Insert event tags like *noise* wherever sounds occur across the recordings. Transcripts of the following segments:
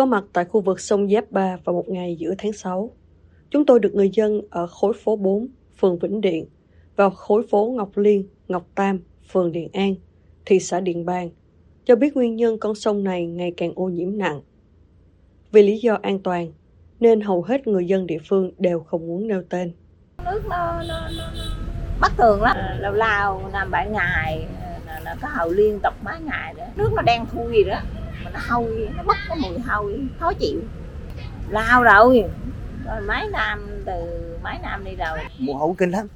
có mặt tại khu vực sông Giáp Ba vào một ngày giữa tháng 6. Chúng tôi được người dân ở khối phố 4, phường Vĩnh Điện, và khối phố Ngọc Liên, Ngọc Tam, phường Điện An, thị xã Điện Bàn, cho biết nguyên nhân con sông này ngày càng ô nhiễm nặng. Vì lý do an toàn, nên hầu hết người dân địa phương đều không muốn nêu tên. nước nó, nó, nó bất thường lắm ờ, lâu lao làm bảy ngày là, là có hầu liên tục mấy ngày đó nước nó đen thui đó mà nó hôi nó bốc có mùi hôi khó chịu. Lao rồi. Rồi mấy năm từ mấy năm đi rồi. Mùa hậu kinh lắm.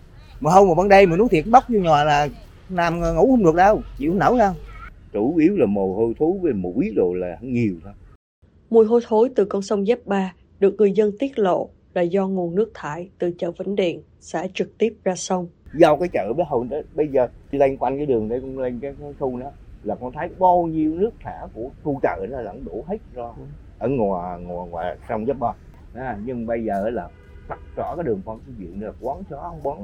Mùa hâu mà ban đêm mà nuốt thiệt bốc vô nhòa là nam ngủ không được đâu chịu không nổi đâu. Chủ yếu là mồ hôi thú với mũi đồ là nhiều thôi Mùi hôi thối từ con sông Giáp Ba được người dân tiết lộ là do nguồn nước thải từ chợ Vĩnh Điện xả trực tiếp ra sông. do cái chợ bé hồi đó bây giờ đi lên quanh cái đường đây con lên cái, cái khu đó là con thấy bao nhiêu nước thả của khu chợ nó lẫn đổ hết ra ở ngoài ngoài ngoài sông giáp à, nhưng bây giờ là tất rõ cái đường con cái chuyện là quán chó không bón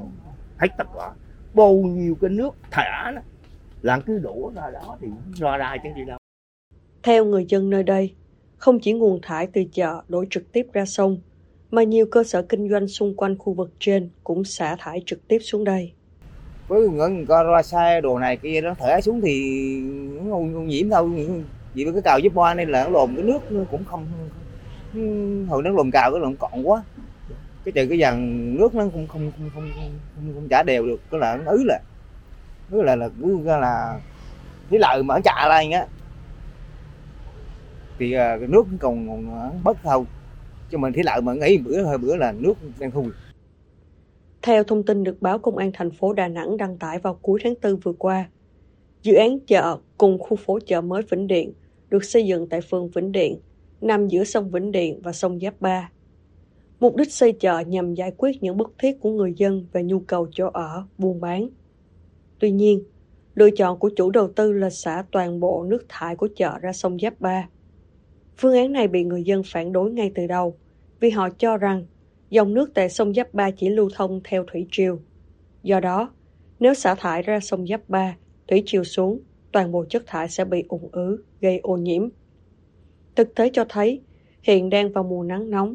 hết tất cả. Bao nhiêu cái nước thả đó là cứ đổ ra đó thì ra ra chứ đi đâu. Theo người dân nơi đây, không chỉ nguồn thải từ chợ đổ trực tiếp ra sông, mà nhiều cơ sở kinh doanh xung quanh khu vực trên cũng xả thải trực tiếp xuống đây với ngỡ ra xe đồ này kia nó thở xuống thì nó ô nhiễm thôi vì cái cào giúp qua nên là nó lồn cái nước nó cũng không hồi nó lồn cào cái lồn cọn quá. Cái trời cái dàn nước nó không không không không không, không, không trả đều được cái là nó ứ là ứ là là cứ là cái lợi mà nó chạy lên á. Thì à, cái nước còn còn bất thâu cho mình thấy lợi mà nghĩ bữa hơi bữa là nước đang thui theo thông tin được báo Công an thành phố Đà Nẵng đăng tải vào cuối tháng 4 vừa qua, dự án chợ cùng khu phố chợ mới Vĩnh Điện được xây dựng tại phường Vĩnh Điện, nằm giữa sông Vĩnh Điện và sông Giáp Ba. Mục đích xây chợ nhằm giải quyết những bức thiết của người dân về nhu cầu chỗ ở, buôn bán. Tuy nhiên, lựa chọn của chủ đầu tư là xả toàn bộ nước thải của chợ ra sông Giáp Ba. Phương án này bị người dân phản đối ngay từ đầu vì họ cho rằng dòng nước tại sông Giáp Ba chỉ lưu thông theo thủy triều. Do đó, nếu xả thải ra sông Giáp Ba, thủy triều xuống, toàn bộ chất thải sẽ bị ủng ứ, gây ô nhiễm. Thực tế cho thấy, hiện đang vào mùa nắng nóng,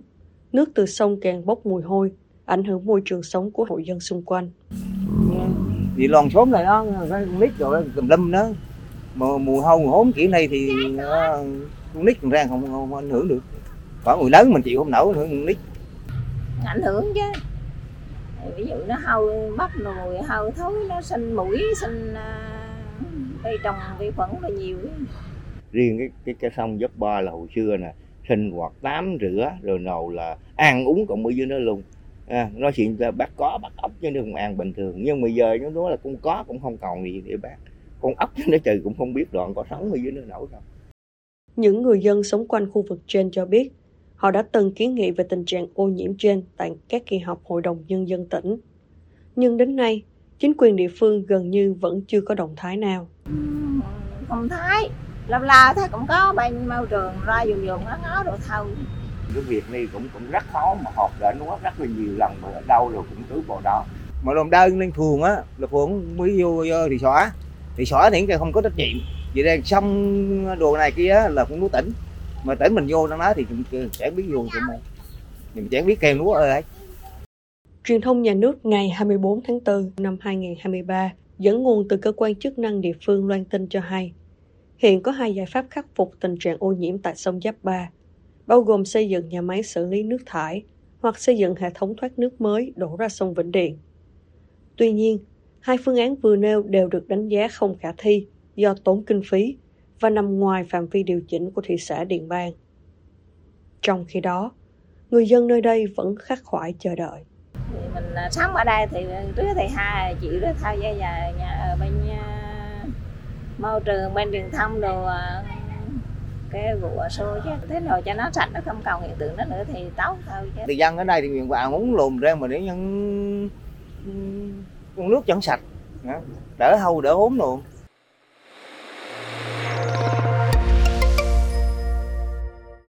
nước từ sông càng bốc mùi hôi, ảnh hưởng môi trường sống của hộ dân xung quanh. Vì lòn xóm này đó cái con nít rồi tùm lum đó mà mùa hâu mùa hốm kiểu này thì ờ, con nít còn ra không, không ảnh hưởng được Khoảng người lớn mình chịu không nổi nữa con nít ảnh hưởng chứ. Ví dụ nó hôi bắp mùi hôi thối nó sinh mũi sinh à, cây trồng vi khuẩn là nhiều riêng cái cái cái sông giáp ba là hồi xưa nè sinh hoạt tắm rửa rồi nào là ăn uống cộng ở dưới nó luôn. À, nó chuyện ra bắt có bắt ốc chứ nó không ăn bình thường. Nhưng mà giờ nó nói là con có cũng không còn gì để bắt con ốc *laughs* nó trừ cũng không biết đoạn có sống ở dưới nó nổi không. Những người dân sống quanh khu vực trên cho biết, họ đã từng kiến nghị về tình trạng ô nhiễm trên tại các kỳ họp Hội đồng Nhân dân tỉnh. Nhưng đến nay, chính quyền địa phương gần như vẫn chưa có động thái nào. không thấy lâu lâu thấy cũng có bên môi trường ra dùng dùng nó ngó rồi thôi cái việc này cũng cũng rất khó mà họp đã nó rất là nhiều lần mà ở đâu rồi cũng cứ vào đó. Mà làm đơn lên phường á là phường mới vô, vô thì xóa thì xóa thì cái không có trách nhiệm. Vậy đây xong đồ này kia là cũng lúa tỉnh mà tỉnh mình vô nó nói thì mình chẳng biết vô tụi mình mình chẳng biết kèm lúa ơi ấy. Truyền thông nhà nước ngày 24 tháng 4 năm 2023 dẫn nguồn từ cơ quan chức năng địa phương loan tin cho hay hiện có hai giải pháp khắc phục tình trạng ô nhiễm tại sông Giáp Ba, bao gồm xây dựng nhà máy xử lý nước thải hoặc xây dựng hệ thống thoát nước mới đổ ra sông Vĩnh Điện. Tuy nhiên, hai phương án vừa nêu đều được đánh giá không khả thi do tốn kinh phí và nằm ngoài phạm vi điều chỉnh của thị xã Điện Bàn. Trong khi đó, người dân nơi đây vẫn khắc khoải chờ đợi. thì mình à, sống ở đây thì trước thì hai chị đó thay gia nhà, nhà ở bên à, môi trường bên truyền thông đồ à, cái vụ xô chứ thế nào cho nó sạch nó không còn hiện tượng đó nữa thì tốt thôi chứ thì dân ở đây thì nguyện vọng muốn lùm ra mà để nhân con nước chẳng sạch đỡ hâu đỡ ốm luôn